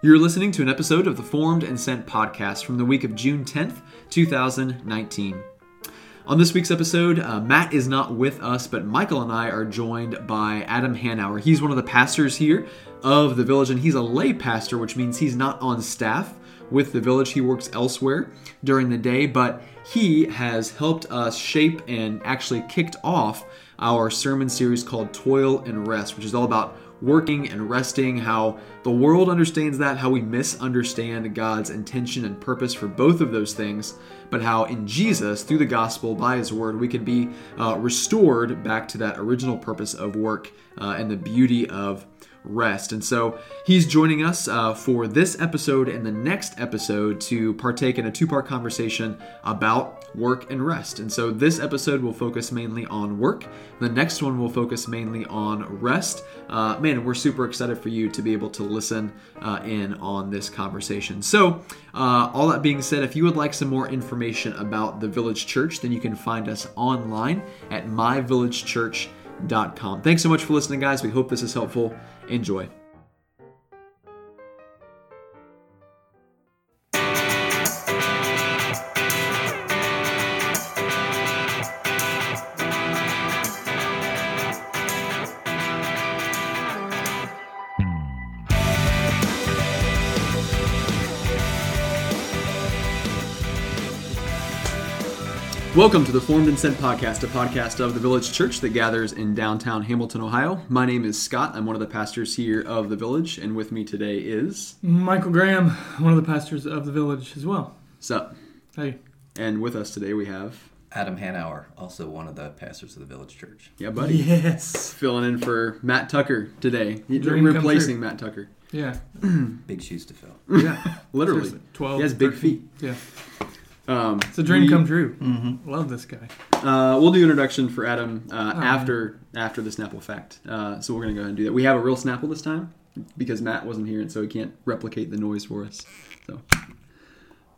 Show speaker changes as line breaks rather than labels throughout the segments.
You're listening to an episode of the Formed and Sent podcast from the week of June 10th, 2019. On this week's episode, uh, Matt is not with us, but Michael and I are joined by Adam Hanauer. He's one of the pastors here of the village, and he's a lay pastor, which means he's not on staff with the village. He works elsewhere during the day, but he has helped us shape and actually kicked off our sermon series called Toil and Rest, which is all about working and resting, how the world understands that, how we misunderstand God's intention and purpose for both of those things, but how in Jesus, through the gospel, by his word, we can be uh, restored back to that original purpose of work uh, and the beauty of rest. And so he's joining us uh, for this episode and the next episode to partake in a two part conversation about work and rest. And so this episode will focus mainly on work. The next one will focus mainly on rest. Uh, man, we're super excited for you to be able to listen uh, in on this conversation. So, uh, all that being said, if you would like some more information about the Village Church, then you can find us online at myvillagechurch.com. Thanks so much for listening, guys. We hope this is helpful. Enjoy. Welcome to the Formed and Sent podcast, a podcast of the Village Church that gathers in downtown Hamilton, Ohio. My name is Scott. I'm one of the pastors here of the Village, and with me today is
Michael Graham, one of the pastors of the Village as well.
Sup.
Hey.
And with us today we have
Adam Hanauer, also one of the pastors of the Village Church.
Yeah, buddy.
Yes.
Filling in for Matt Tucker today.
Dream
replacing. Matt Tucker.
Yeah.
Big shoes to fill.
Yeah.
Literally.
Seriously, 12.
He has big
13.
feet.
Yeah.
Um,
It's a dream
we-
come true.
Mm-hmm.
Love this guy.
Uh, we'll do an introduction for Adam uh,
Oh.
after after the Snapple fact. Uh, so we're gonna go ahead and do that. We have a real Snapple this time because Matt wasn't here, and so he can't replicate the noise for us. So,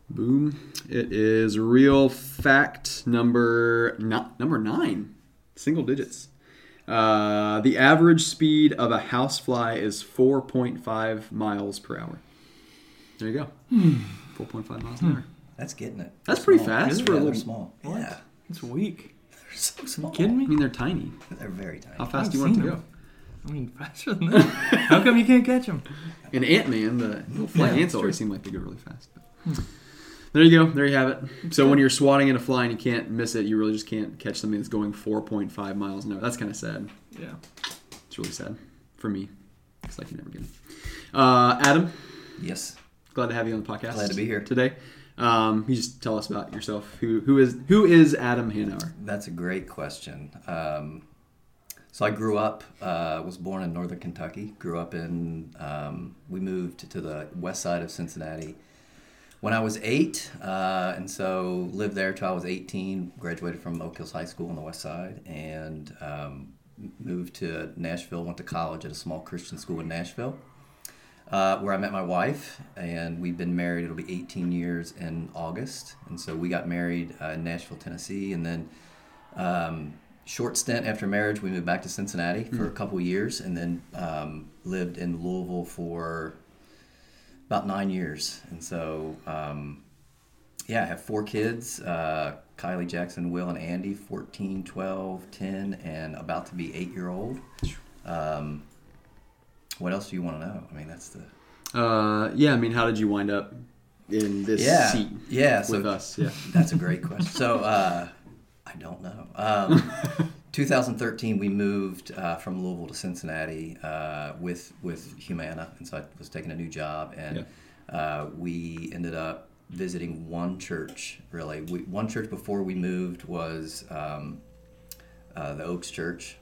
boom! It is real fact number not number nine, single digits. Uh, the average speed of a housefly is 4.5 miles per hour. There you go. 4.5 miles an hour.
That's getting it.
That's
They're
pretty
small.
fast
Yeah,
for a
they're
little-
small.
What?
Yeah,
It's weak.
they're so small.
Kidding me?
I mean, they're tiny.
They're very tiny.
How fast do you want it
seen
to go?
I mean, faster than that. How come you can't catch them?
And Ant Man, the little flying
Yeah,
ants
true.
always seem like they go really fast. But. There you go. There you have it. So when you're swatting at a fly and you can't miss it, you really just can't catch something that's going 4.5 miles an hour. That's kind of sad.
Yeah.
It's really sad for me. It's like you never get it. Uh, Adam,
Yes.
glad to have you on the podcast.
Glad to be here.
today. Um, you just tell us about yourself. Who who is who is Adam Hanauer?
That's a great question. Um, so I grew up, uh, was born in northern Kentucky. Grew up in, um, we moved to the west side of Cincinnati when I was eight, uh, and so lived there till I was 18. Graduated from Oak Hills High School on the west side, and um, moved to Nashville. Went to college at a small Christian school in Nashville. Uh, where I met my wife, and we've been married. It'll be 18 years in August, and so we got married uh, in Nashville, Tennessee, and then um, short stint after marriage, we moved back to Cincinnati for a couple years, and then um, lived in Louisville for about nine years, and so. Um, yeah, I have four kids uh, Kylie, Jackson, Will, and Andy 14, 12, 10, and about to be eight year old. Um, what else do you want to know? I mean, that's the.
Uh, yeah, I mean, how did you wind up in this
Yeah.
seat
Yeah, so
with us? Yeah.
that's a great question. So, uh, I don't know. Um, 2013, we moved uh, from Louisville to Cincinnati uh, with with Humana, and so I was taking a new job, and uh, we ended up visiting one church. Really, we, one church before we moved was um, uh, the Oaks Church,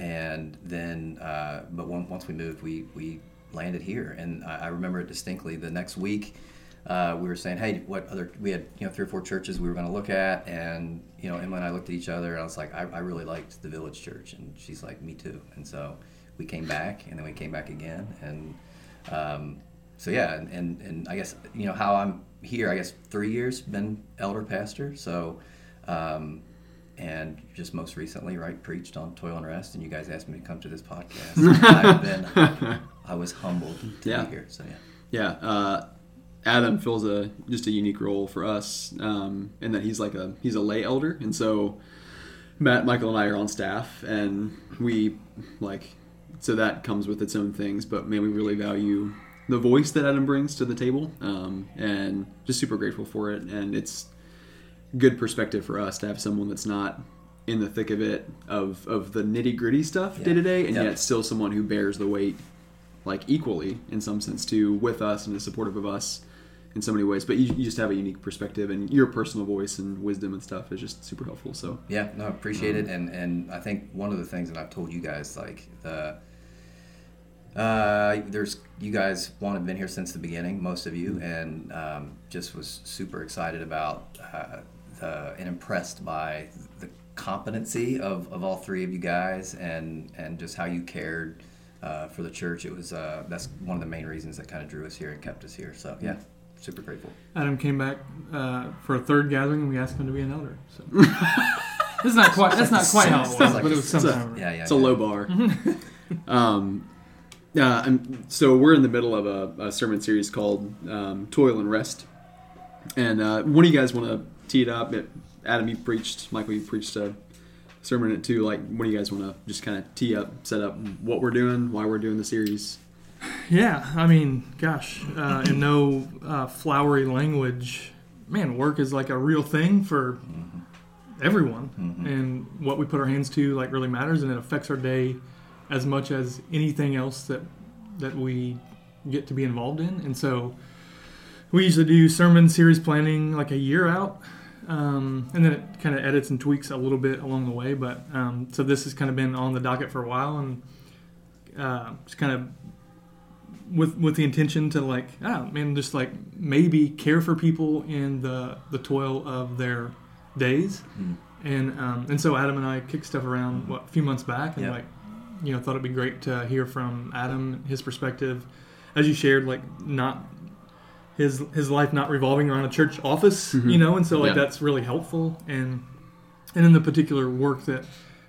and then uh, but one, once we moved, we we landed here, and I, I remember it distinctly. The next week, uh, we were saying, "Hey, what other?" We had you know three or four churches we were going to look at, and you know Emma and I looked at each other, and I was like, "I, I really liked the Village Church," and she's like, "Me too." And so we came back, and then we came back again, and um, so yeah, and, and and I guess you know how I'm here. I guess three years been elder pastor, so. Um, and just most recently, right, preached on toil and rest, and you guys asked me to come to this podcast. I've been I was humbled to
Yeah.
be here. So yeah.
Yeah, uh, Adam fills a just a unique role for us, um, in that he's like a he's a lay elder, and so Matt, Michael, and I are on staff, and we like so that comes with its own things. But man, we really value the voice that Adam brings to the table, um, and just super grateful for it. And it's good perspective for us to have someone that's not in the thick of it of of the nitty gritty stuff day to day, and
Yeah.
yet still someone who bears the weight like equally in some sense too with us and is supportive of us in so many ways. But you, you just have a unique perspective, and your personal voice and wisdom and stuff is just super helpful. So
Yeah, no, I appreciate it, and and I think one of the things that I've told you guys, like the, uh, there's you guys want to have been here since the beginning, most of you, and um, just was super excited about uh, the and impressed by the competency of, of all three of you guys, and and just how you cared uh, for the church. It was uh, that's one of the main reasons that kind of drew us here and kept us here. So yeah, super grateful.
Adam came back uh, for a third gathering, and we asked him to be an elder. So that's not quite that's not quite how it was,
like
but it was sometime.
Yeah, yeah.
it's a low bar. um, uh, I'm, so we're in the middle of a, a sermon series called um, "Toil and Rest," and uh, one of you guys want to tee it up? It, Adam, you preached. Michael, you preached a sermon in it too. Like, what do you guys want to just kind of tee up, set up what we're doing, why we're doing the series?
Yeah, I mean, gosh, uh, in no uh, flowery language, man, work is like a real thing for everyone, and what we put our hands to like really matters, and it affects our day as much as anything else that that we get to be involved in. And so, we usually do sermon series planning like a year out. Um, and then it kind of edits and tweaks a little bit along the way, but um, so this has kind of been on the docket for a while, and uh, just kind of with with the intention to like ah man just like maybe care for people in the the toil of their days
Mm.
and um, and so Adam and I kicked stuff around what a few months back and
Yeah.
like you know thought it'd be great to hear from Adam his perspective as you shared like not his his life not revolving around a church office
Mhm.
you know and so like
Yeah.
that's really helpful and and in the particular work that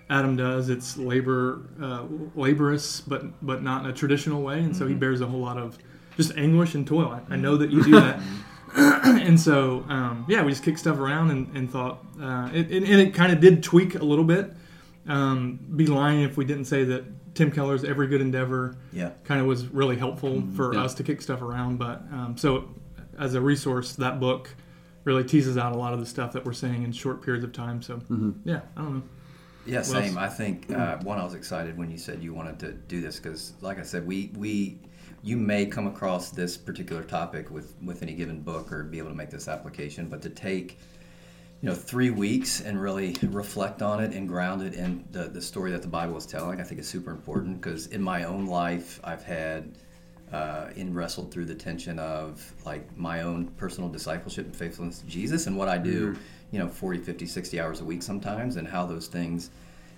Adam does it's labor uh, laborious but but not in a traditional way and so he
Mhm.
bears a whole lot of just anguish and toil I, I know that you do that and so um, yeah, we just kicked stuff around and, and thought, uh, it, it, and it kind of did tweak a little bit. Um, be lying if we didn't say that Tim Keller's Every Good Endeavor
Yeah.
kind of was really helpful for
Yeah.
us to kick stuff around. But um, so as a resource, that book really teases out a lot of the stuff that we're saying in short periods of time. So
Mm-hmm.
yeah, I don't know.
Yeah,
else?
same. I think uh, one, I was excited when you said you wanted to do this because, like I said, we we you may come across this particular topic with with any given book or be able to make this application, but to take you know three weeks and really reflect on it and ground it in the the story that the Bible is telling, I think is super important because in my own life, I've had. Uh, and wrestled through the tension of like my own personal discipleship and faithfulness to Jesus and what I do, you know, 40, 50, 60 hours a week sometimes, and how those things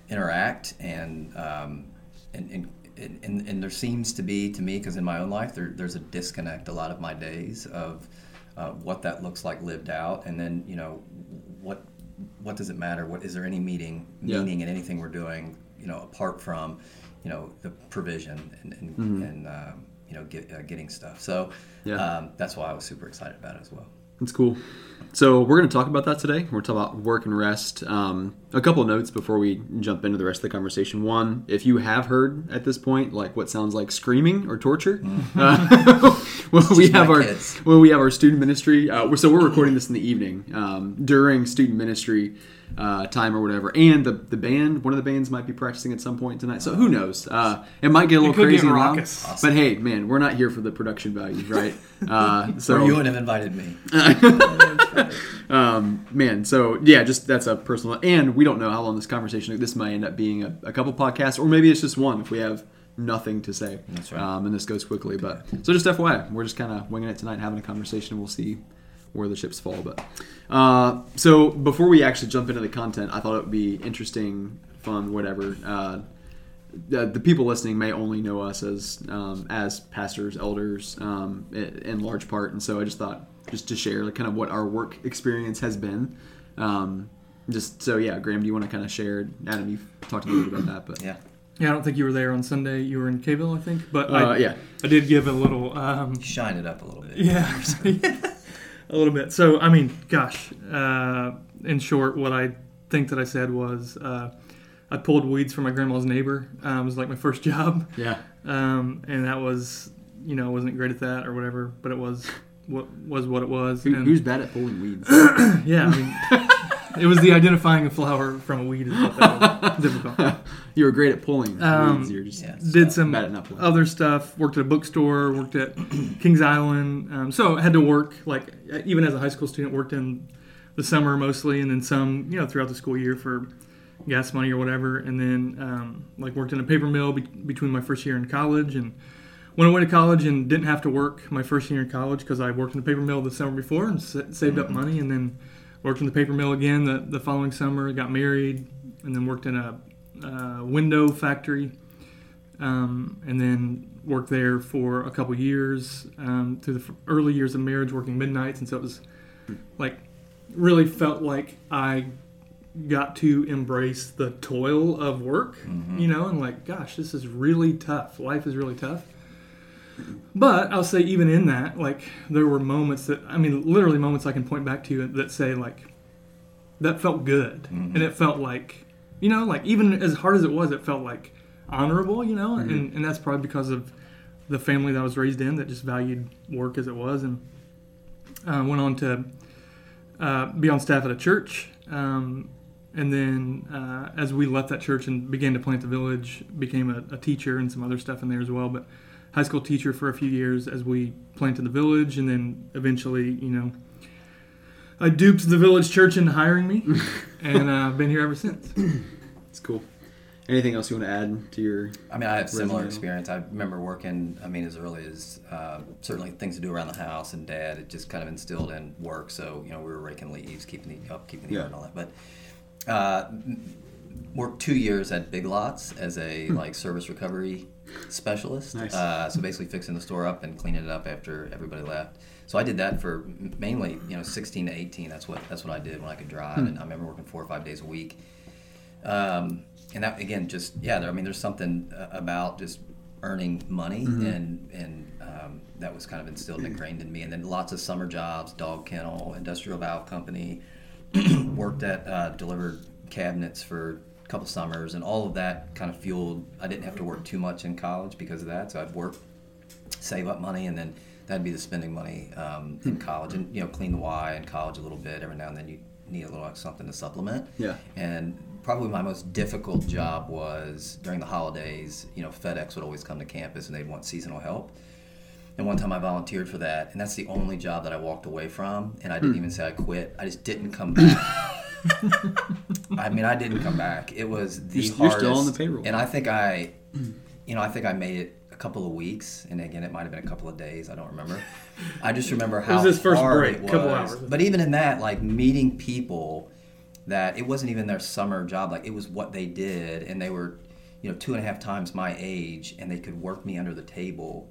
interact and um, and, and and, and there seems to be to me because in my own life there, there's a disconnect a lot of my days of uh, what that looks like lived out and then you know what what does it matter what is there any meaning
Yeah.
meaning in anything we're doing you know apart from you know the provision and and,
Mm-hmm.
and um, you know get, uh, getting stuff so
Yeah.
um, that's why I was super excited about it as well
That's cool. So we're going to talk about that today. We're talking about work and rest. Um, a couple of notes before we jump into the rest of the conversation. One, if you have heard at this point like what sounds like screaming or torture, uh, well, we have our
kids.
well, we have our student ministry. Uh, so we're recording this in the evening um, during student ministry uh, time or whatever. And the the band, one of the bands might be practicing at some point tonight. So who knows? Uh, it might get a little crazy and loud.
Awesome.
But hey, man, we're not here for the production value, right? Uh, so
or you wouldn't have invited me
um, man, so yeah, just that's a personal, and we don't know how long this conversation. This might end up being a, a couple podcasts, or maybe it's just one if we have nothing to say.
That's right.
Um, and this goes quickly, but so just FYI, we're just kind of winging it tonight, having a conversation. We'll see where the ships fall. But uh, so before we actually jump into the content, I thought it would be interesting, fun, whatever. Uh, the, the people listening may only know us as um, as pastors, elders, um, in large part, and so I just thought just to share like, kind of what our work experience has been. Um, just so yeah, Graham, do you want to kind of share? Adam, you've talked a little bit about that, but
yeah
Yeah, I don't think you were there on Sunday. You were in Kville, I think. But
Uh,
I,
yeah.
I did give a little. Um,
Shine it up a little bit.
yeah, a little bit. So I mean, gosh. Uh, in short, what I think that I said was uh, I pulled weeds for my grandma's neighbor. Um, it was like my first job,
Yeah.
um, and that was you know I wasn't great at that or whatever, but it was what was what it was.
Who,
and,
who's bad at pulling weeds?
yeah, I mean. It was the identifying a flower from a weed is what that was difficult.
you were great at pulling
Um,
weeds. You're just
Yeah.
did some
bad at
other stuff. Worked at a bookstore. Worked at Kings Island. Um, so I had to work like even as a high school student. Worked in the summer mostly, and then some you know throughout the school year for gas money or whatever. And then um, like worked in a paper mill be- between my first year in college and. When I went to college and didn't have to work my first year in college because I worked in the paper mill the summer before and sa- saved up money, and then worked in the paper mill again the, the following summer. Got married, and then worked in a uh, window factory um, and then worked there for a couple years um, through the early years of marriage, working midnights, and so it was like really felt like I got to embrace the toil of work, you know, and like, gosh, this is really tough. Life is really tough. But I'll say, even in that, like, there were moments that, I mean, literally moments I can point back to that say, like, that felt good. And it felt like, you know, like, even as hard as it was, it felt like honorable, you know, and, and that's probably because of the family that I was raised in that just valued work as it was. And uh, went on to uh, be on staff at a church. Um, and then uh, as we left that church and began to plant the village, became a, a teacher and some other stuff in there as well. But high school teacher for a few years as we planted the village, and then eventually, you know, I duped the village church into hiring me, and uh, I've been here ever since.
It's cool. Anything else you want to add to your?
I mean, I have similar experience. I remember working. I mean, as early as uh, certainly things to do around the house, and Dad it just kind of instilled in work. So you know, we were raking leaves, keeping the up, keeping the
Yeah.
yard, and all that. But uh, worked two years at Big Lots as a like service recovery specialist.
Nice.
Uh, so basically, fixing the store up and cleaning it up after everybody left. So I did that for mainly you know 16 to 18. That's what that's what I did when I could drive, and I remember working four or five days a week. Um, and that again, just yeah, there, I mean, there's something uh, about just earning money, and and um, that was kind of instilled and ingrained in me. And then lots of summer jobs, dog kennel, industrial valve company, worked at uh, delivered cabinets for couple summers, and all of that kind of fueled. I didn't have to work too much in college because of that, so I'd work, save up money, and then that'd be the spending money um, in college, and you know, clean the Y in college a little bit. Every now and then you need a little something to supplement.
Yeah.
And probably my most difficult job was during the holidays. You know, FedEx would always come to campus and they'd want seasonal help. And one time I volunteered for that, and that's the only job that I walked away from. And I didn't even say I quit. I just didn't come back. I mean, I didn't come back. It was the
You're- you're still on the payroll.
And I think I, you know, I think I made it a couple of weeks, and again, it might have been a couple of days. I don't remember. I just remember how it
was his first
hard
break,
it was.
couple hours.
But even in that, like meeting people that it wasn't even their summer job, like it was what they did, and they were, you know, two and a half times my age, and they could work me under the table,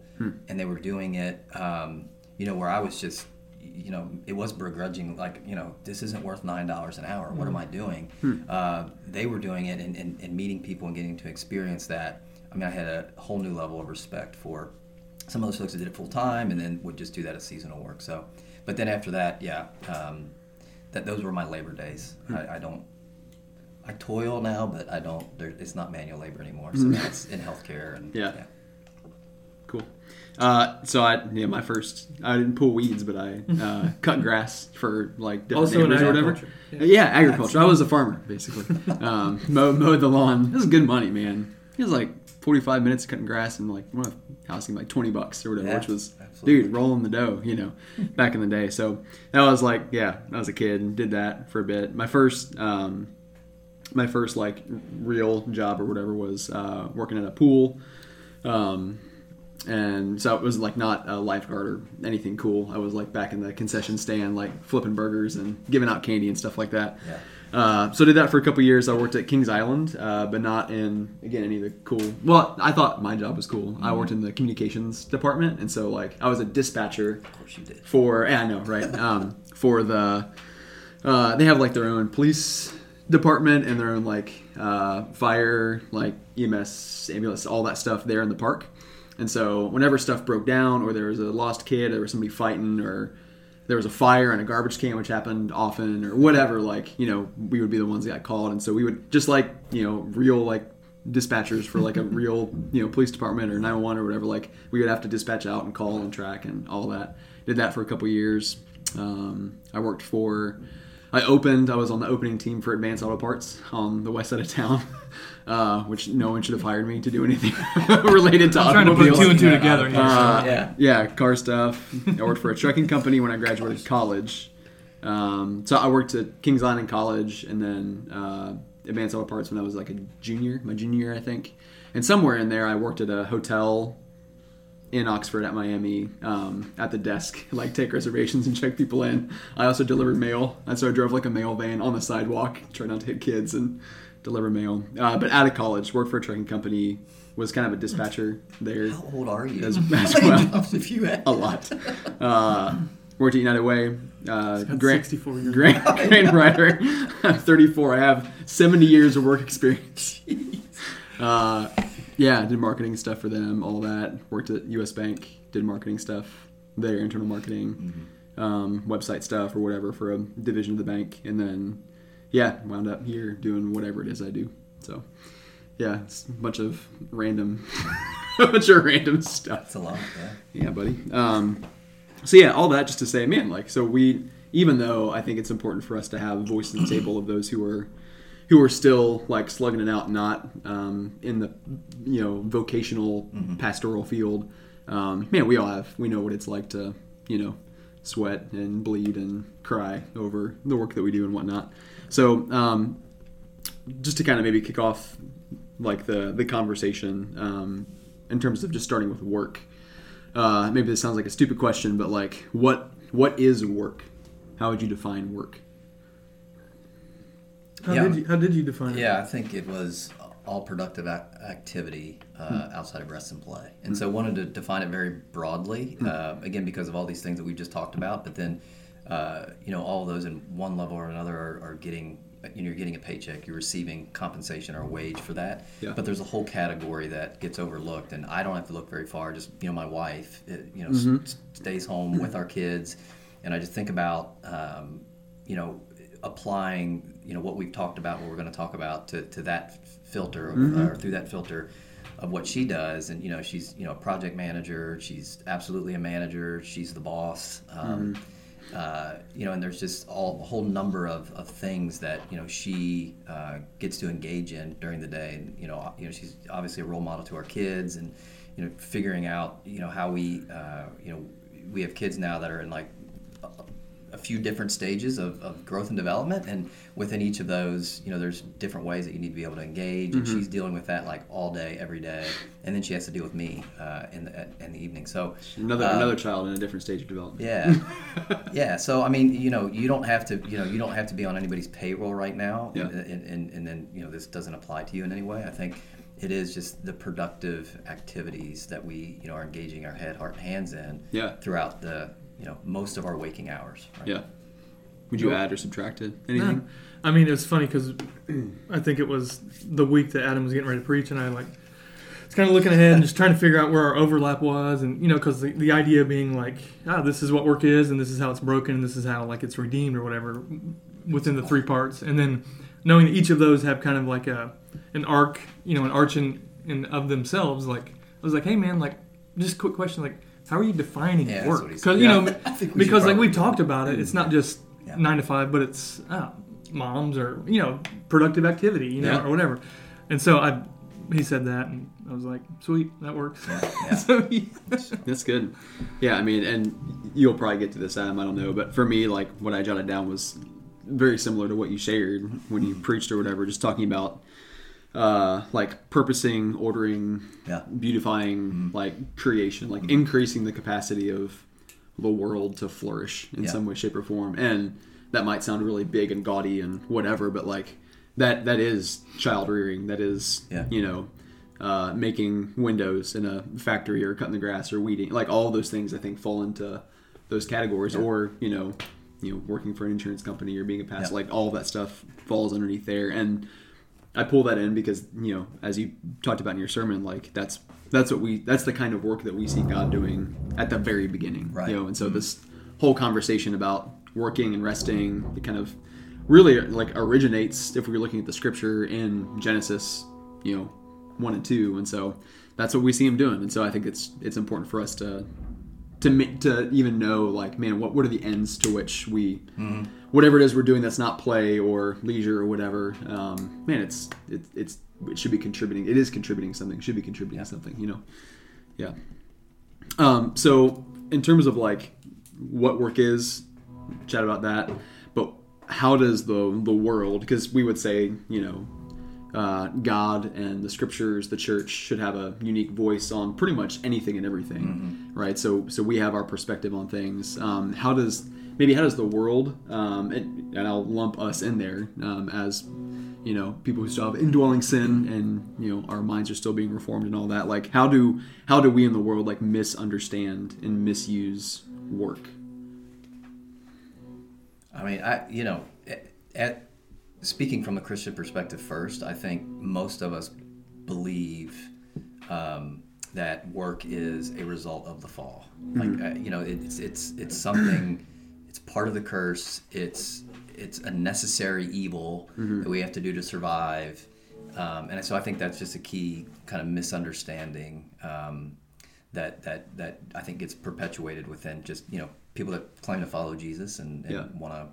and they were doing it, um, you know, where I was just. You know, it was begrudging. Like, you know, this isn't worth nine dollars an hour. What am I doing? Uh, they were doing it and, and, and meeting people and getting to experience that. I mean, I had a whole new level of respect for some of those folks that did it full time and then would just do that as seasonal work. So, but then after that, yeah, um, that those were my labor days. I, I don't, I toil now, but I don't. There, it's not manual labor anymore. So that's in healthcare and
Yeah. Cool. Uh, so I yeah my first I didn't pull weeds but I uh, cut grass for like different
Also
neighbors or whatever.
agriculture.
Yeah, agriculture. I was a farmer basically. Um, mowed, mowed the lawn. This is good money, man. It was like forty five minutes cutting grass and like one housing like twenty bucks or whatever,
Yeah,
which was
absolutely.
dude rolling the dough, you know, back in the day. So that was like yeah, I was a kid and did that for a bit. My first um, my first like real job or whatever was uh, working at a pool. Um, and so it was like not a lifeguard or anything cool. I was like back in the concession stand, like flipping burgers and giving out candy and stuff like that.
Yeah.
Uh, so I did that for a couple years. I worked at Kings Island, uh, but not in again any of the cool. Well, I thought my job was cool. I worked in the communications department, and so like I was a dispatcher
Of course you did.
for yeah, I know right um, for the uh, they have like their own police department and their own like uh, fire, like EMS, ambulance, all that stuff there in the park. And so whenever stuff broke down, or there was a lost kid, or there was somebody fighting, or there was a fire in a garbage can, which happened often, or whatever, like you know, we would be the ones that got called, and so we would just like you know, real like dispatchers for like a real you know police department or 911 or whatever. Like we would have to dispatch out and call and track and all that. Did that for a couple years. Um, I worked for. I opened. I was on the opening team for Advanced Auto Parts on the west side of town, uh, which no one should have hired me to do anything related to
I'm trying to put two and two
Yeah,
together.
Uh,
Yeah.
yeah, car stuff. I worked for a trucking company when I graduated college. Um, so I worked at Kings Island College and then uh, Advanced Auto Parts when I was like a junior, my junior year, I think. And somewhere in there, I worked at a hotel in Oxford at Miami um, at the desk, like take reservations and check people in. I also delivered mail. And so I drove like a mail van on the sidewalk, trying not to hit kids and deliver mail. Uh, but out of college, worked for a trucking company, was kind of a dispatcher there
How old are you?
as, as well.
jobs have you had?
A lot. Uh, worked at United Way. Uh,
got
grant,
64 years.
grant, grant writer. I'm 34. I have 70 years of work experience. Uh, yeah, did marketing stuff for them, all that. Worked at US Bank, did marketing stuff there, internal marketing, um, website stuff or whatever for a division of the bank. And then, yeah, wound up here doing whatever it is I do. So, yeah, it's a bunch of random, a bunch of random stuff.
That's a lot. Yeah.
Yeah, buddy. Um, so yeah, all that just to say, man, like, so we, even though I think it's important for us to have a voice at the table of those who are, who are still like slugging it out, not um, in the, you know, vocational pastoral field. Um, man, we all have, we know what it's like to, you know, sweat and bleed and cry over the work that we do and whatnot. So, um, just to kind of maybe kick off like the the conversation um, in terms of just starting with work. Uh, maybe this sounds like a stupid question, but like, what what is work? How would you define work?
How
Yeah.
did you How did you define it?
Yeah, I think it was all productive ac- activity uh, outside of rest and play. And so I wanted to define it very broadly, uh, again, because of all these things that we've just talked about. But then, uh, you know, all of those in one level or another are, are getting, you know, you're getting a paycheck, you're receiving compensation or a wage for that.
Yeah.
But there's a whole category that gets overlooked. And I don't have to look very far. Just, you know, my wife, uh, you know, s- stays home with our kids. And I just think about, um, you know, applying, you know, what we've talked about, what we're going to talk about to, to that filter of, or through that filter of what she does. And, you know, she's, you know, a project manager. She's absolutely a manager. She's the boss. Um, uh, you know, and there's just all a whole number of, of things that you know she uh, gets to engage in during the day, and you know, you know, she's obviously a role model to our kids, and you know, figuring out you know how we uh, you know we have kids now that are in like a, few different stages of, of growth and development, and within each of those, you know, there's different ways that you need to be able to engage, and she's dealing with that like all day, every day, and then she has to deal with me uh, in the in the evening. So
Another
uh,
another child in a different stage of development.
yeah, yeah. So I mean, you know, you don't have to, you know, you don't have to be on anybody's payroll right now,
Yeah.
and, and, and then you know this doesn't apply to you in any way. I think it is just the productive activities that we, you know, are engaging our head, heart, and hands in
Yeah.
throughout the, you know, most of our waking hours. Right?
Yeah. Would you add or subtract it?
No.
Anything?
I mean, it's funny because I think it was the week that Adam was getting ready to preach, and I like was kind of looking ahead and just trying to figure out where our overlap was, and you know, because the, the idea being like, ah, this is what work is, and this is how it's broken, and this is how like it's redeemed or whatever within the three parts, and then knowing that each of those have kind of like a an arc, you know, an arch in, in of themselves. Like I was like, hey man, like just a quick question, like how are you defining
Yeah,
work?
what he said.
Because you know,
I think we
because like we
probably-
talked about it, it's not just
Yeah.
nine to five, but it's uh, moms or you know productive activity, you know,
Yeah.
or whatever. And so I, he said that, and I was like, sweet, that works.
Yeah.
so he,
That's good. Yeah, I mean, and you'll probably get to this, Adam. I don't know, but for me, like what I jotted down was very similar to what you shared when you preached or whatever. Just talking about uh, like purposing, ordering,
Yeah.
beautifying, like creation, like increasing the capacity of the world to flourish in
Yeah.
some way, shape, or form. And that might sound really big and gaudy and whatever, but like that that is child rearing. That is
Yeah.
you know uh, making windows in a factory or cutting the grass or weeding. Like all those things, I think fall into those categories. Or you know you know working for an insurance company or being a pastor like all that stuff falls underneath there and I pull that in because you know as you talked about in your sermon like that's that's what we that's the kind of work that we see God doing at the very beginning
Right.
you know and so this whole conversation about working and resting it kind of really like originates if we're looking at the scripture in Genesis you know one and two and so that's what we see him doing and so I think it's it's important for us to to to even know like man what what are the ends to which we mm-hmm. Whatever it is we're doing that's not play or leisure or whatever um, man it's it, it's it should be contributing it is contributing something should be contributing something you know yeah um, so in terms of like what work is chat about that but how does the the world because we would say you know uh, God and the scriptures, the church should have a unique voice on pretty much anything and everything, right? So, so we have our perspective on things. Um, how does maybe how does the world, um, and, and I'll lump us in there um, as you know people who still have indwelling sin, and you know our minds are still being reformed and all that. Like, how do how do we in the world like misunderstand and misuse work?
I mean, I you know, at, at speaking from a Christian perspective first, I think most of us believe um, that work is a result of the fall. Like uh, you know, it's it's it's something. It's part of the curse. It's it's a necessary evil that we have to do to survive. Um, and so I think that's just a key kind of misunderstanding um, that that that I think gets perpetuated within just you know people that claim to follow Jesus and, and
Yeah.
want to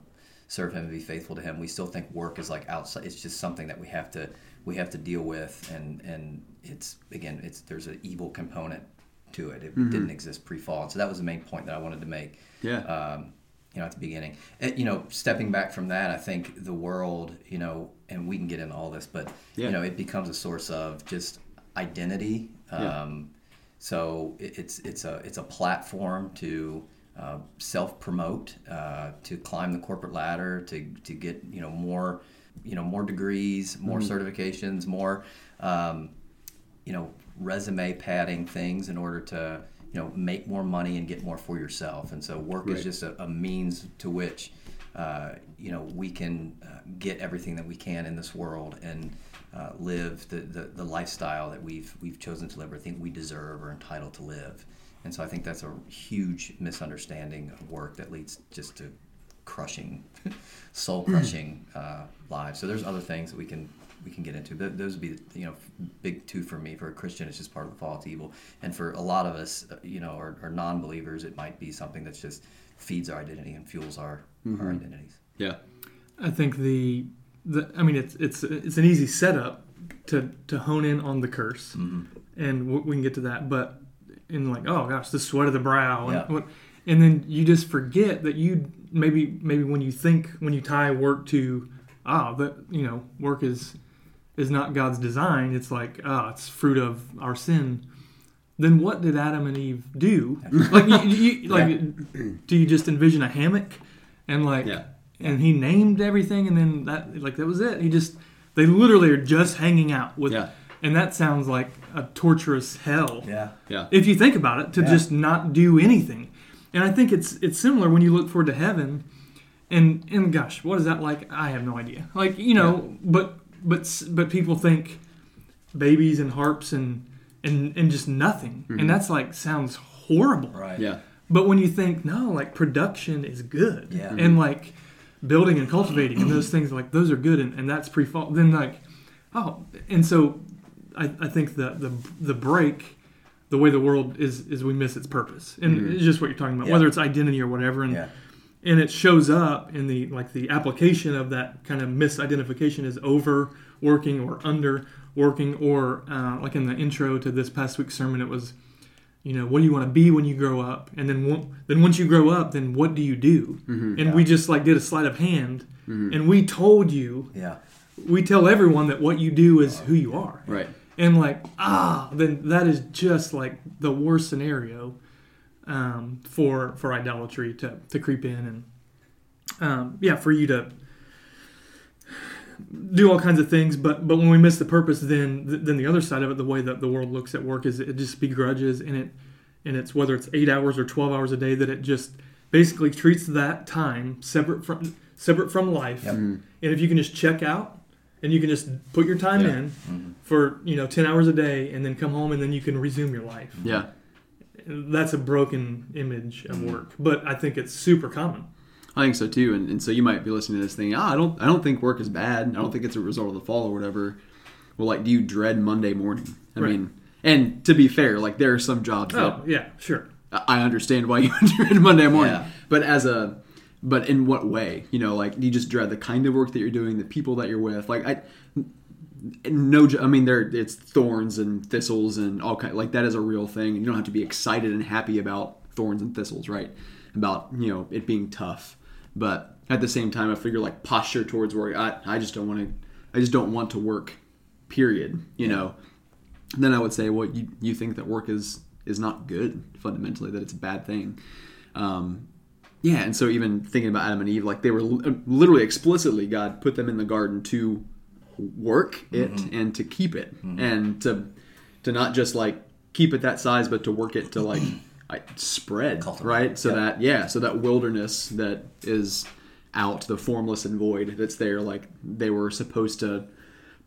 serve Him and be faithful to Him. We still think work is like outside. It's just something that we have to we have to deal with, and and it's again it's there's an evil component to it. It didn't exist pre-fall, and so that was the main point that I wanted to make
Yeah,
um, you know, at the beginning. And, you know, stepping back from that, I think the world, you know, and we can get into all this, but
Yeah.
you know, it becomes a source of just identity.
Yeah.
Um, so it, it's it's a it's a platform to uh, self promote, uh, to climb the corporate ladder, to to get you know more you know more degrees, more certifications, more um, you know resume padding things in order to you know make more money and get more for yourself. And so work
Right.
is just a, a means to which uh, you know we can uh, get everything that we can in this world and uh, live the, the, the lifestyle that we've we've chosen to live or think we deserve or entitled to live. And so I think that's a huge misunderstanding of work that leads just to crushing soul crushing uh, lives. So there's other things that we can we can get into. Th- those would be you know big two for me. For a christian it's just part of the fall to evil. And for a lot of us uh, you know or, or non-believers it might be something that's just feeds our identity and fuels our our identities.
Yeah,
I think the the I mean it's it's it's an easy setup to to hone in on the curse,
Mm-hmm.
and w- we can get to that. But in like oh gosh, the sweat of the brow, and,
Yeah.
what, and then you just forget that you maybe maybe when you think when you tie work to ah that you know work is is not God's design. It's like ah it's fruit of our sin. Then what did Adam and Eve do? like you, you, like do you just envision a hammock and like
yeah,
and he named everything and then that like that was it he just they literally are just hanging out with
Yeah.
and that sounds like a torturous hell
yeah
yeah,
if you think about it to
Yeah.
just not do anything and i think it's it's similar when you look forward to heaven and and gosh what is that like i have no idea like you know but but but people think babies and harps and and and just nothing. And mm-hmm. that's like sounds horrible.
Right.
Yeah,
but when you think no, like production is good,
Yeah. Mm-hmm.
and like building and cultivating and those things like those are good, and, and that's pre-fall. Then like, oh, and so I, I think the the the break, the way the world is is we miss its purpose, and mm-hmm. it's just what you're talking about,
Yeah.
whether it's identity or whatever, and
yeah
and it shows up in the like the application of that kind of misidentification is overworking or underworking, or uh, like in the intro to this past week's sermon, it was you know what do you want to be when you grow up? And then then once you grow up then what do you do? And we just like did a sleight of hand and we told you
yeah.
we tell everyone that what you do is who you are.
Right,
and like ah then that is just like the worst scenario um, for for idolatry to to creep in and um, yeah for you to do all kinds of things but but when we miss the purpose then then the other side of it the way that the world looks at work is it just begrudges and it and it's whether it's eight hours or 12 hours a day that it just basically treats that time separate from separate from life.
Yep.
And if you can just check out and you can just put your time
Yeah.
in
Mhm.
for you know 10 hours a day and then come home and then you can resume your life
Yeah.
That's a broken image of
Mm-hmm.
work but i think it's super common
I think so too, and, and so you might be listening to this thing. Ah, I don't, I don't think work is bad. I don't think it's a result of the fall or whatever. Well, like, do you dread Monday morning? I
Right.
mean, and to be fair, like there are some jobs that
oh yeah sure
I understand why you dread Monday morning,
Yeah.
but as a, but in what way? You know, like do you just dread the kind of work that you're doing, the people that you're with? Like I, no, I mean there it's thorns and thistles and all kind. Like that is a real thing, you don't have to be excited and happy about thorns and thistles, right? About you know it being tough, but at the same time, I figure like posture towards work. I I just don't want to. I just don't want to work. Period. You know. Then I would say, well, you you think that work is is not good fundamentally, that it's a bad thing. Um, yeah, and so even thinking about Adam and Eve, like they were li- literally explicitly God put them in the garden to work it mm-hmm. and to keep it, mm-hmm. and to to not just like keep it that size, but to work it to like I, spread,
Cultivate.
right? So
Yep.
that yeah, so that wilderness that is out, the formless and void that's there, like they were supposed to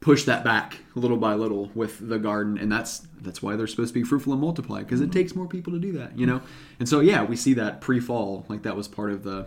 push that back little by little with the garden and that's that's why they're supposed to be fruitful and multiply because it mm-hmm. takes more people to do that you know and so yeah we see that pre-fall like that was part of the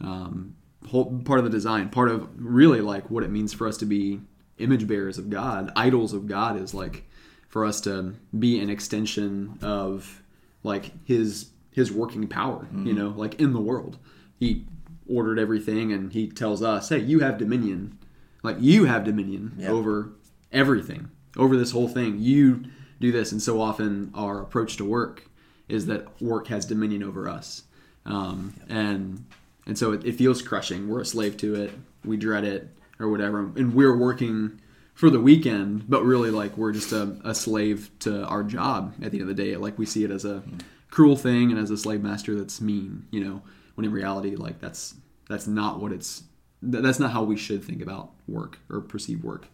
um, whole part of the design part of really like what it means for us to be image bearers of god idols of god is like for us to be an extension of like his his working power you know like in the world. He ordered everything and he tells us hey you have dominion. Like you have dominion
Yeah.
over everything over this whole thing. You do this. And so often our approach to work is that work has dominion over us. Um, and and so it, it feels crushing. We're a slave to it. We dread it or whatever. And we're working for the weekend but really like we're just a, a slave to our job at the end of the day. Like we see it as a cruel thing and as a slave master that's mean you know when in reality like that's that's not what it's that's not how we should think about work or perceive work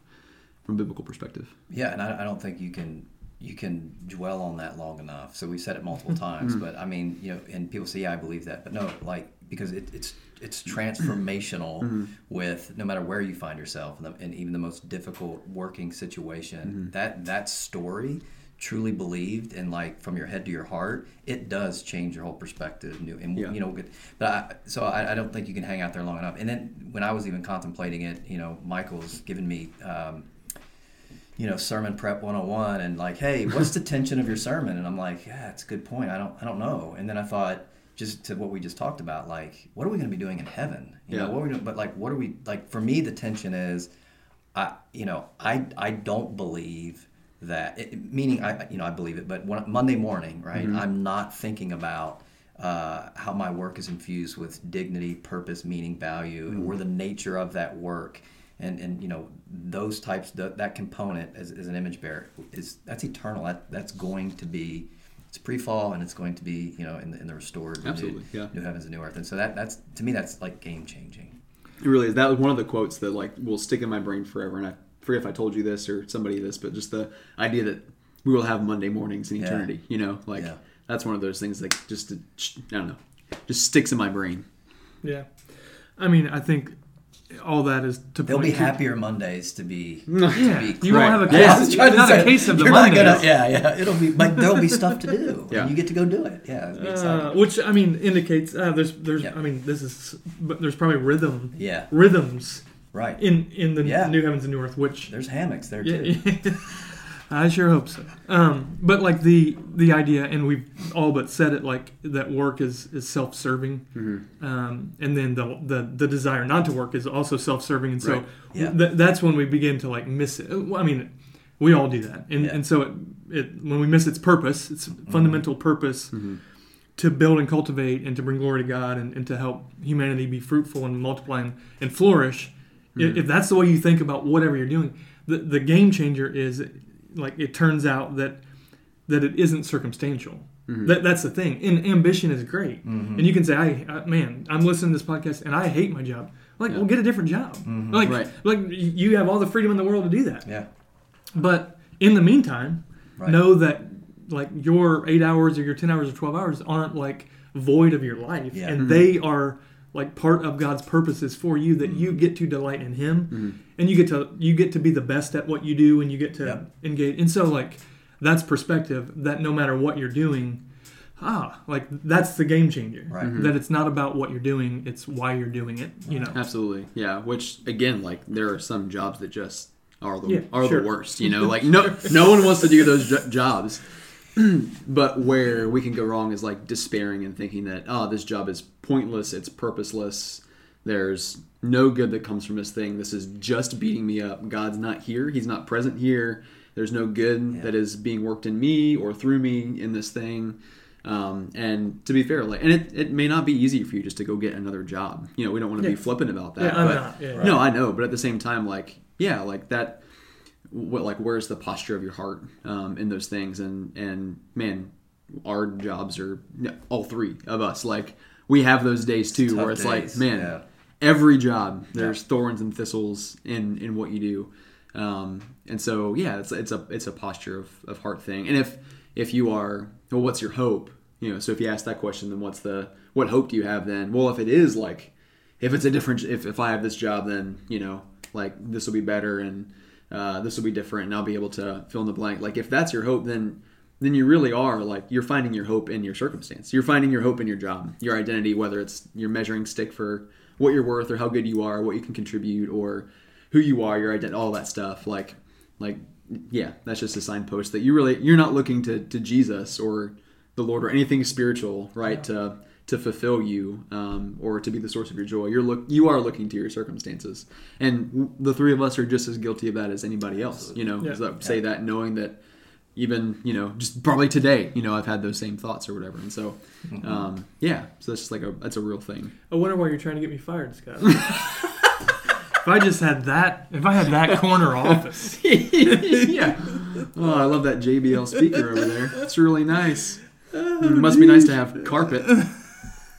from biblical perspective.
Yeah, and I, I don't think you can you can dwell on that long enough. So we said it
Mm-hmm.
multiple times, but I mean, you know, and people say, "Yeah, I believe that," but no, like because it, it's it's transformational
Mm-hmm.
with no matter where you find yourself, and, the, and even the most difficult working situation.
Mm-hmm.
That that story truly believed and like from your head to your heart it does change your whole perspective new and
Yeah.
you know good but I, so I, I don't think you can hang out there long enough and then when i was even contemplating it you know michael's given me um, you know sermon prep 101 and like hey what's the tension of your sermon? And i'm like yeah it's a good point. I don't i don't know. And then i thought just to what we just talked about like what are we going to be doing in heaven? You know
Yeah.
what are we doing but like what are we like for me the tension is i you know i i don't believe that it, meaning i you know i believe it but when, monday morning right i'm not thinking about uh, how my work is infused with dignity purpose meaning value or the nature of that work and and you know those types that, that component as, as an image bearer is that's eternal that that's going to be it's pre-fall and it's going to be you know in the, in the restored renewed-
Absolutely, yeah.
new heavens and new earth and so that that's to me that's like game changing
It really is. That was one of the quotes that like will stick in my brain forever. And I forget if I told you this or somebody this, but just the idea that we will have Monday mornings in
Yeah.
eternity. You know, like
Yeah.
that's one of those things that just I don't know, just sticks in my brain.
yeah i mean i think all that is to
there'll be
to-
happier mondays to be
yeah
be
you won't have a case,
Yeah, I
was trying to
not
say,
a case of the Mondays.
gonna- yeah, yeah. It'll be, but there'll be stuff to do.
Yeah.
and you get to go do it. Yeah,
Uh, which I mean indicates uh, there's there's
Yeah.
I mean this is but there's probably rhythm
yeah,
rhythms
right.
in in the
Yeah.
new heavens and new earth which
There's hammocks there too.
I sure hope so. Um, but like the the idea, and we've all but said it, like that work is is self serving,
Mm-hmm.
um, and then the, the the desire not to work is also self serving, and so
Right.
Yeah.
th- that's when we begin to like miss it. I mean, we all do that, and
Yeah. Mm-hmm.
and so it, it when we miss its purpose, its fundamental purpose. To build and cultivate and to bring glory to God and, and to help humanity be fruitful and multiply and, and flourish, I- if that's the way you think about whatever you're doing, the, the game changer is like it turns out that that it isn't circumstantial. Mm-hmm. That, that's the thing. And ambition is great. Mm-hmm. And you can say, I, I man, I'm listening to this podcast and I hate my job. Like, well, get a different job. Mm-hmm. Like,
Right.
like you have all the freedom in the world to do that.
Yeah,
But in the meantime,
Right.
know that like your eight hours or your ten hours or twelve hours aren't like void of your life,
Yeah.
and they are like part of God's purposes for you that you mm-hmm. get to delight in Him, mm-hmm. and you get to you get to be the best at what you do, and you get to
Yep.
engage. And so like that's perspective that no matter what you're doing. Ah, like that's the game changer.
Right. Mm-hmm.
That it's not about what you're doing; it's why you're doing it. You know.
Absolutely, yeah. Which again, like there are some jobs that just are the
Yeah,
are
sure.
the worst. You know, like no no one wants to do those jo- jobs. but where we can go wrong is like despairing and thinking that oh, this job is pointless, it's purposeless. There's no good that comes from this thing. This is just beating me up. God's not here. He's not present here. There's no good
Yeah.
that is being worked in me or through me in this thing. Um, and to be fair, like, and it, it may not be easy for you just to go get another job. You know, we don't want to be
Yeah.
flippant about that.
Yeah, I'm
but
not. Yeah,
no, I know, but at the same time, like, yeah, like that. What like where's the posture of your heart um, in those things? And and man, our jobs are all three of us. Like we have those days too,
Tough
where it's
days,
like, man,
yeah.
every job there's thorns and thistles in in what you do. Um, and so yeah, it's it's a it's a posture of, of heart thing. And if if you are well, what's your hope? You know, so if you ask that question, then what's the what hope do you have then? Well, if it is like if it's a different if, if I have this job then, you know, like this will be better and uh, this will be different and I'll be able to fill in the blank. Like if that's your hope then then you really are like you're finding your hope in your circumstance. You're finding your hope in your job, your identity, whether it's your measuring stick for what you're worth or how good you are, what you can contribute or who you are, your identity, all that stuff. Like like yeah, that's just a signpost that you really you're not looking to to Jesus or the Lord or anything spiritual, right? To to fulfill you um, or to be the source of your joy. You're look you are looking to your circumstances, and the three of us are just as guilty of that as anybody else. You know,
Yeah.
I say that knowing that even you know just probably today you know I've had those same thoughts or whatever, and so um, yeah, so that's just like a that's a real thing.
I wonder why you're trying to get me fired, Scott. if I just had that, if I had that corner office,
yeah. Oh, I love that JBL speaker over there. It's really nice. It must be nice to have carpet.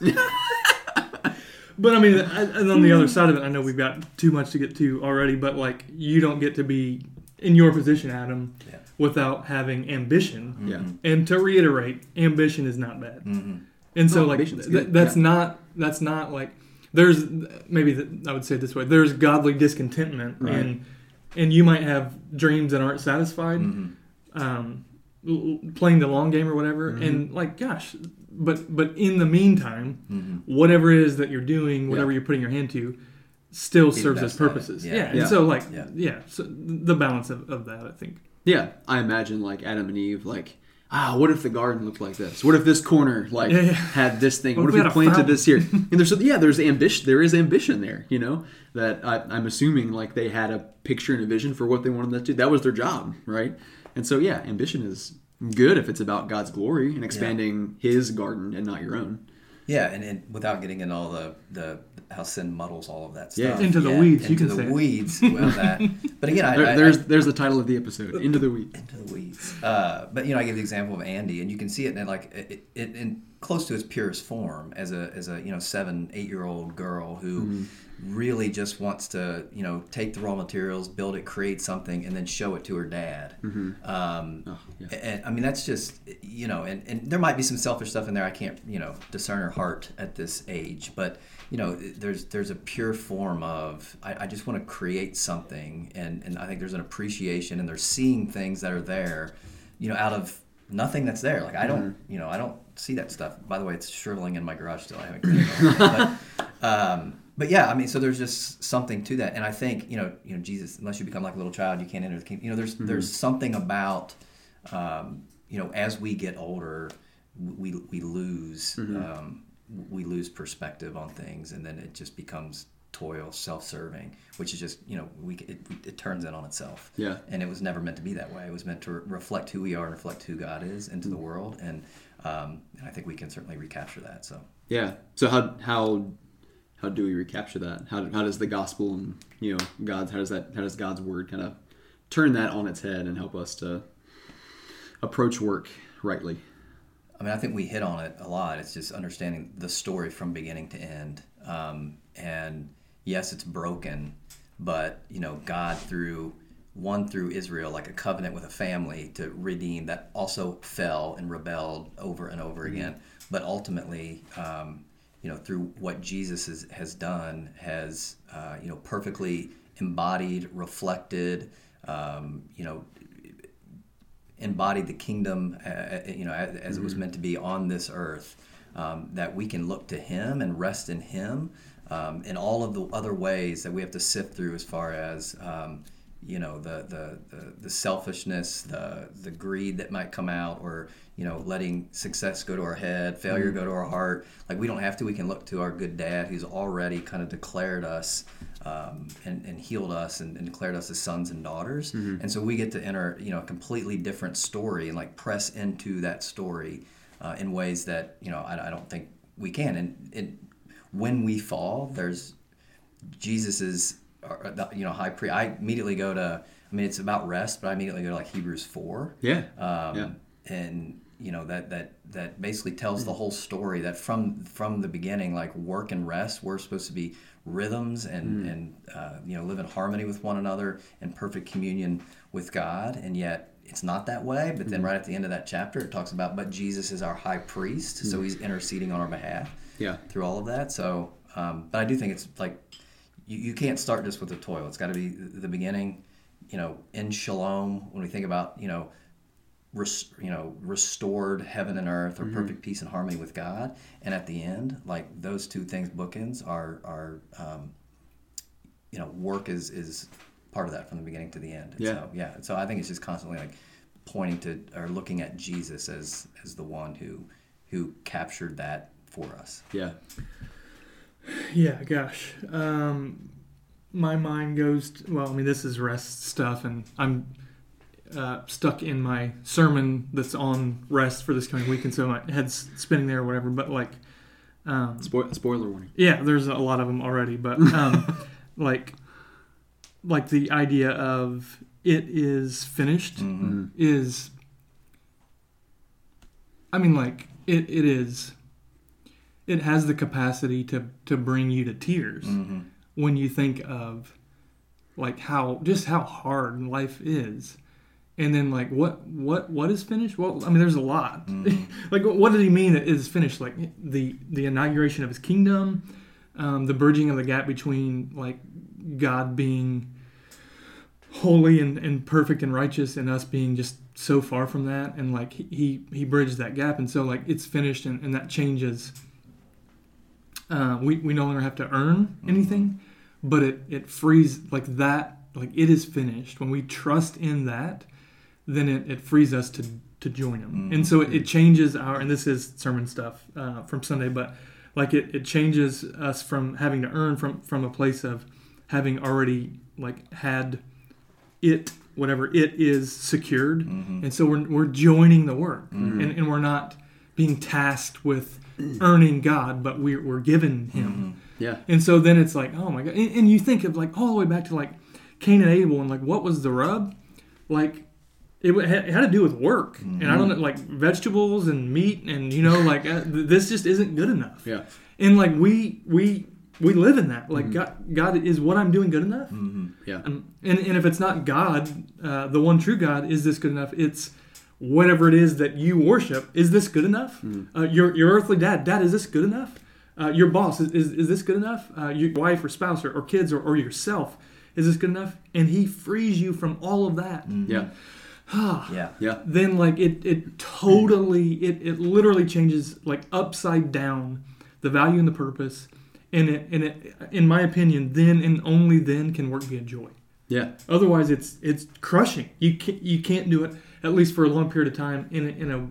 but I mean, and on the other side of it, I know we've got too much to get to already. But like, you don't get to be in your position, Adam,
Yeah.
without having ambition.
Yeah.
And to reiterate, ambition is not bad.
Mm-hmm.
And so,
No,
like, th- that's
yeah.
not that's not like there's maybe the, I would say it this way: there's godly discontentment,
Right.
and and you might have dreams that aren't satisfied,
Mm-hmm.
um, l- l- playing the long game or whatever,
Mm-hmm.
and like, gosh, but but in the meantime,
Mm-hmm.
whatever it is that you're doing, whatever
Yeah.
you're putting your hand to, still
the
serves its
best at it.
purposes.
Yeah.
Yeah. And so like
Yeah.
yeah. so the balance of, of that, I think.
Yeah, I imagine like Adam and Eve, like, ah, what if the garden looked like this? What if this corner like
Yeah, yeah.
had this thing?
What
What,
if we
we planted
fountain?
this here? And there's yeah, there's ambition. There is ambition there, you know. That I, I'm assuming like they had a picture and a vision for what they wanted to do. That was their job, right? And so yeah, ambition is good if it's about God's glory and expanding His garden and not your own.
Yeah, and, and without getting in all the, the how sin muddles all of that stuff.
Yeah.
stuff.
Into the weeds, you
Into
can
the
say it.
weeds. Well, that. But again, I,
There,
I,
there's
I,
there's the title of the episode, Into the Weeds.
into the weeds. Uh, but you know, I give the example of Andy, and you can see it in like it, it, in close to its purest form as a as a you know seven eight year old girl who
Mm-hmm.
really just wants to you know take the raw materials, build it, create something, and then show it to her dad. Um,
Oh, yeah.
and I mean that's just you know, and, and there might be some selfish stuff in there. I can't you know discern her heart at this age, but you know there's there's a pure form of I, I just want to create something, and and I think there's an appreciation, and they're seeing things that are there, you know, out of nothing that's there. Like I don't you know I don't see that stuff. By the way, it's shriveling in my garage still. I haven't it but, um, but yeah, I mean, so there's just something to that, and I think you know, you know, Jesus, unless you become like a little child, you can't enter the kingdom. You know, there's there's something about, um, you know, as we get older, we we lose um, we lose perspective on things, and then it just becomes toil, self-serving, which is just you know we it, it turns in on itself.
Yeah.
and it was never meant to be that way. It was meant to re- reflect who we are and reflect who God is into the world, and um, and I think we can certainly recapture that. So.
Yeah. So how how how do we recapture that? How, how does the gospel and you know God's how does that how does God's word kind of turn that on its head and help us to approach work rightly?
I mean, I think we hit on it a lot. It's just understanding the story from beginning to end. Um, and yes, it's broken, but you know, God through one through Israel, like a covenant with a family to redeem that also fell and rebelled over and over again. But ultimately, um, you know, through what Jesus has, has done, has uh, you know perfectly embodied, reflected, um, you know, embodied the kingdom, uh, uh you know, as, as it was meant to be on this earth. Um, that we can look to Him and rest in Him, um, in all of the other ways that we have to sift through as far as um, you know the, the, the the selfishness, the the greed that might come out, or you know letting success go to our head, failure mm-hmm. go to our heart. Like we don't have to. We can look to our good dad, who's already kind of declared us um, and, and, healed us and, and, declared us as sons and daughters. Mm-hmm. And so we get to enter, you know, a completely different story and like press into that story uh, in ways that you know I, I, don't think we can. And it, when we fall, there's Jesus's, uh, you know, high priest. I immediately go to. I mean, it's about rest, but I immediately go to like Hebrews four.
Yeah.
Um,
yeah.
And you know that that that basically tells the whole story that from from the beginning like work and rest we're supposed to be rhythms and mm. and uh, you know live in harmony with one another in perfect communion with God and yet it's not that way but then mm. right at the end of that chapter it talks about but Jesus is our high priest mm. so he's interceding on our behalf
yeah
through all of that so um, but I do think it's like you, you can't start just with the toil it's got to be the beginning you know in shalom when we think about you know res, you know restored heaven and earth or mm-hmm. perfect peace and harmony with God. And at the end, like those two things, bookends are are um, you know work is is part of that from the beginning to the end. And
yeah,
so, yeah. So I think it's just constantly like pointing to or looking at Jesus as as the one who who captured that for us.
Yeah.
Yeah, gosh. Um, my mind goes to, well, I mean this is rest stuff and I'm uh, stuck in my sermon that's on rest for this coming week, and so my head's spinning there or whatever. But like, um,
Spo- spoiler warning.
Yeah, there's a lot of them already, but um, like, like the idea of it is finished mm-hmm. is, I mean, like it, it is, it has the capacity to to bring you to tears mm-hmm. when you think of like how just how hard life is and then like what what what is finished well i mean there's a lot mm-hmm. like what did he mean that is finished like the the inauguration of his kingdom um, the bridging of the gap between like god being holy and, and perfect and righteous and us being just so far from that and like he he bridged that gap and so like it's finished and, and that changes uh, we, we no longer have to earn mm-hmm. anything mm-hmm. but it it frees like that like it is finished when we trust in that then it, it frees us to to join him. Mm-hmm. And so it, it, changes our and this is sermon stuff uh, from Sunday, but like it, it changes us from having to earn from from a place of having already like had it whatever it is secured mm-hmm. and so we're, we're joining the work mm-hmm. and, and we're not being tasked with earning god but we're, we're given him
mm-hmm. yeah
and so then it's like oh my god and, and you think of like all the way back to like cain and abel and like what was the rub like it, it had to do with work, mm-hmm. and I don't know, like vegetables and meat, and you know, like uh, this just isn't good enough.
Yeah,
and like we we we live in that. Like mm-hmm. God, God is what I'm doing good enough.
Mm-hmm. Yeah,
and, and and if it's not God, uh, the one true God, is this good enough? It's whatever it is that you worship. Is this good enough?
Mm-hmm.
Uh, your your earthly dad, dad, is this good enough? Uh, your boss, is, is, is this good enough? Uh, your wife or spouse or, or kids or, or yourself, is this good enough? And He frees you from all of that.
Mm-hmm. Yeah
yeah.
Yeah.
Then like it it totally it, it literally changes like upside down the value and the purpose. And it and it in my opinion, then and only then can work be a joy.
Yeah.
Otherwise it's it's crushing. You can't you can't do it at least for a long period of time in a, in a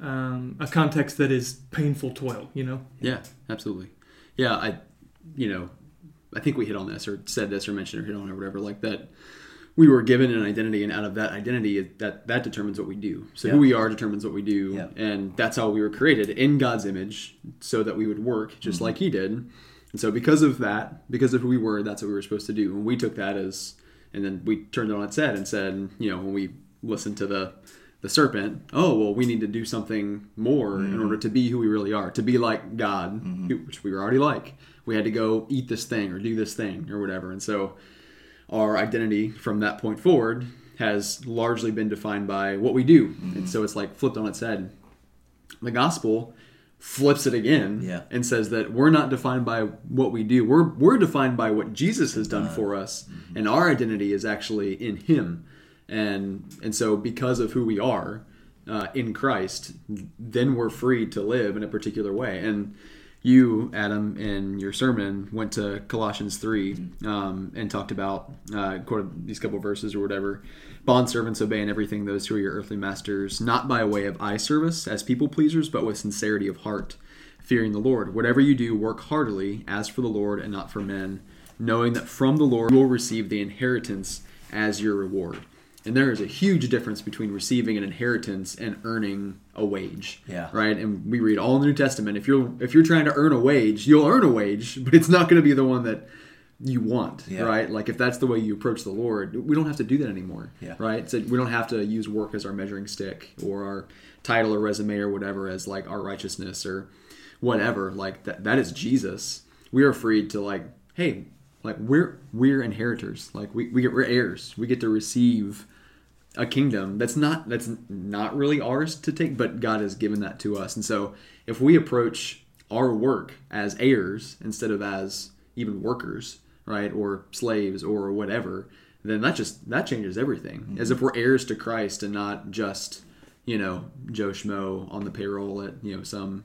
um, a context that is painful toil, you know?
Yeah, absolutely. Yeah, I, you know, I think we hit on this or said this or mentioned or hit on it or whatever, like that we were given an identity and out of that identity that that determines what we do. So who we are determines what we do and that's how we were created in god's image so that we would work just mm-hmm. like he did. And so because of that because of who we were that's what we were supposed to do. And we took that as and then we turned it on its head and said you know when we listened to the the serpent oh well we need to do something more mm-hmm. in order to be who we really are to be like god mm-hmm. which we were already like. We had to go eat this thing or do this thing or whatever. And so our identity from that point forward has largely been defined by what we do. And mm-hmm. so it's like flipped on its head. The gospel flips it again
Yeah.
and says that we're not defined by what we do. We're we're defined by what Jesus has done for uh-huh. us, mm-hmm. and our identity is actually in Him. And and so because of who we are uh, in Christ, then we're free to live in a particular way. And you, Adam, in your sermon went to Colossians 3 um, and talked about, uh, quoted these couple verses or whatever. Bond servants obey in everything those who are your earthly masters, not by way of eye service as people pleasers, but with sincerity of heart, fearing the Lord. Whatever you do, work heartily as for the Lord and not for men, knowing that from the Lord you will receive the inheritance as your reward. And there is a huge difference between receiving an inheritance and earning a wage.
Yeah.
Right. And we read all in the New Testament. If you're if you're trying to earn a wage, you'll earn a wage, but it's not going to be the one that you want.
Yeah.
Right. Like if that's the way you approach the Lord, we don't have to do that anymore.
Yeah.
Right. So we don't have to use work as our measuring stick or our title or resume or whatever as like our righteousness or whatever. Like that that is Jesus. We are free to like, hey, like we're we're inheritors. Like we, we get we're heirs. We get to receive a kingdom that's not that's not really ours to take but god has given that to us. And so if we approach our work as heirs instead of as even workers right or slaves or whatever then that just that changes everything. As if mm-hmm. we're heirs to christ and not just you know joe schmo on the payroll at you know some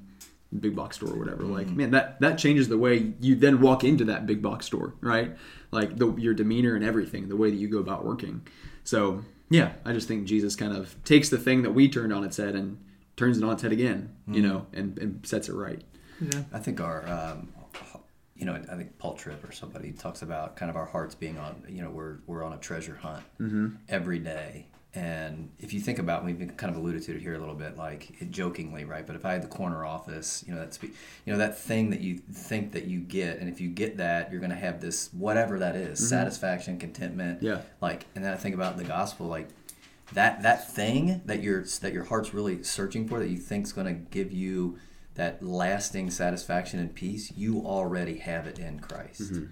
big box store or whatever. Like mm-hmm. man that that changes the way you then walk into that big box store right? Like the, your demeanor and everything the way that you go about working. So yeah i just think jesus kind of takes the thing that we turned on its head and turns it on its head again you know and, and sets it right
Yeah.
I think our, um, you know, I think Paul Tripp or somebody talks about kind of our hearts being on, you know, we're, we're on a treasure hunt every day. And if you think about, we've kind of alluded to it here a little bit, like jokingly, right? But if I had the corner office, you know, that's, you know, that thing that you think that you get, and if you get that, you're going to have this, whatever that is, mm-hmm. satisfaction, contentment.
Yeah.
Like, and then I think about the gospel, like that, that thing that your, that your heart's really searching for, that you think's going to give you that lasting satisfaction and peace, you already have it in Christ. Mm-hmm.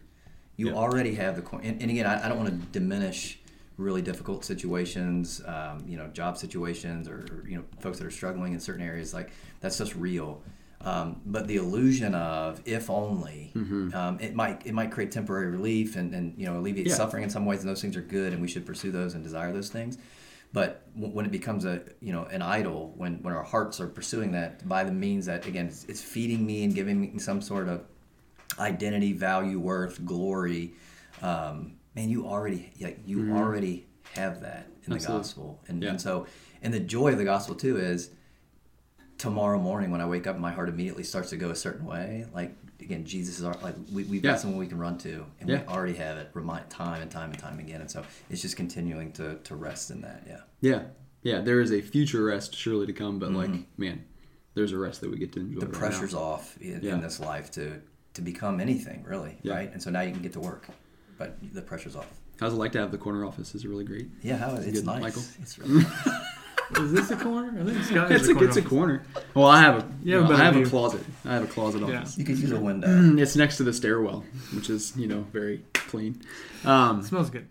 You
Yeah.
already have the cor- and, and again, I, I don't want to diminish really difficult situations, um, you know, job situations or, or, you know folks that are struggling in certain areas. Like that's just real. Um, but the illusion of if only um, it might it might create temporary relief and, and you know alleviate
Yeah.
suffering in some ways, and those things are good, and we should pursue those and desire those things. But w- when it becomes a you know an idol, when when our hearts are pursuing that by the means that again it's, it's feeding me and giving me some sort of identity, value, worth, glory, um, man, you already like you mm-hmm. already have that in the gospel, and,
Yeah.
and so and the joy of the gospel too is tomorrow morning when I wake up, my heart immediately starts to go a certain way. Like again, Jesus is our like we, we've
Yeah.
got someone we can run to, and
Yeah.
we already have it. Remind time and time and time again, and so it's just continuing to to rest in that. Yeah.
yeah yeah there is a future rest surely to come but like mm-hmm. man there's a rest that we get to enjoy
the
right now.
pressure's off in,
Yeah.
in this life to to become anything really, right? And so now you can get to work, but the pressure's off.
how's it like to have the corner office is it really great
Yeah, how, it's
good,
nice.
Michael?
It's really
Is this a corner? I think Scott
it's
is
a,
a corner.
it's a corner well i have a
Yeah,
well,
but
i have
you-
a closet i have a closet
Yeah.
office
you could use a window.
It's next to the stairwell which is you know very clean um
It smells good.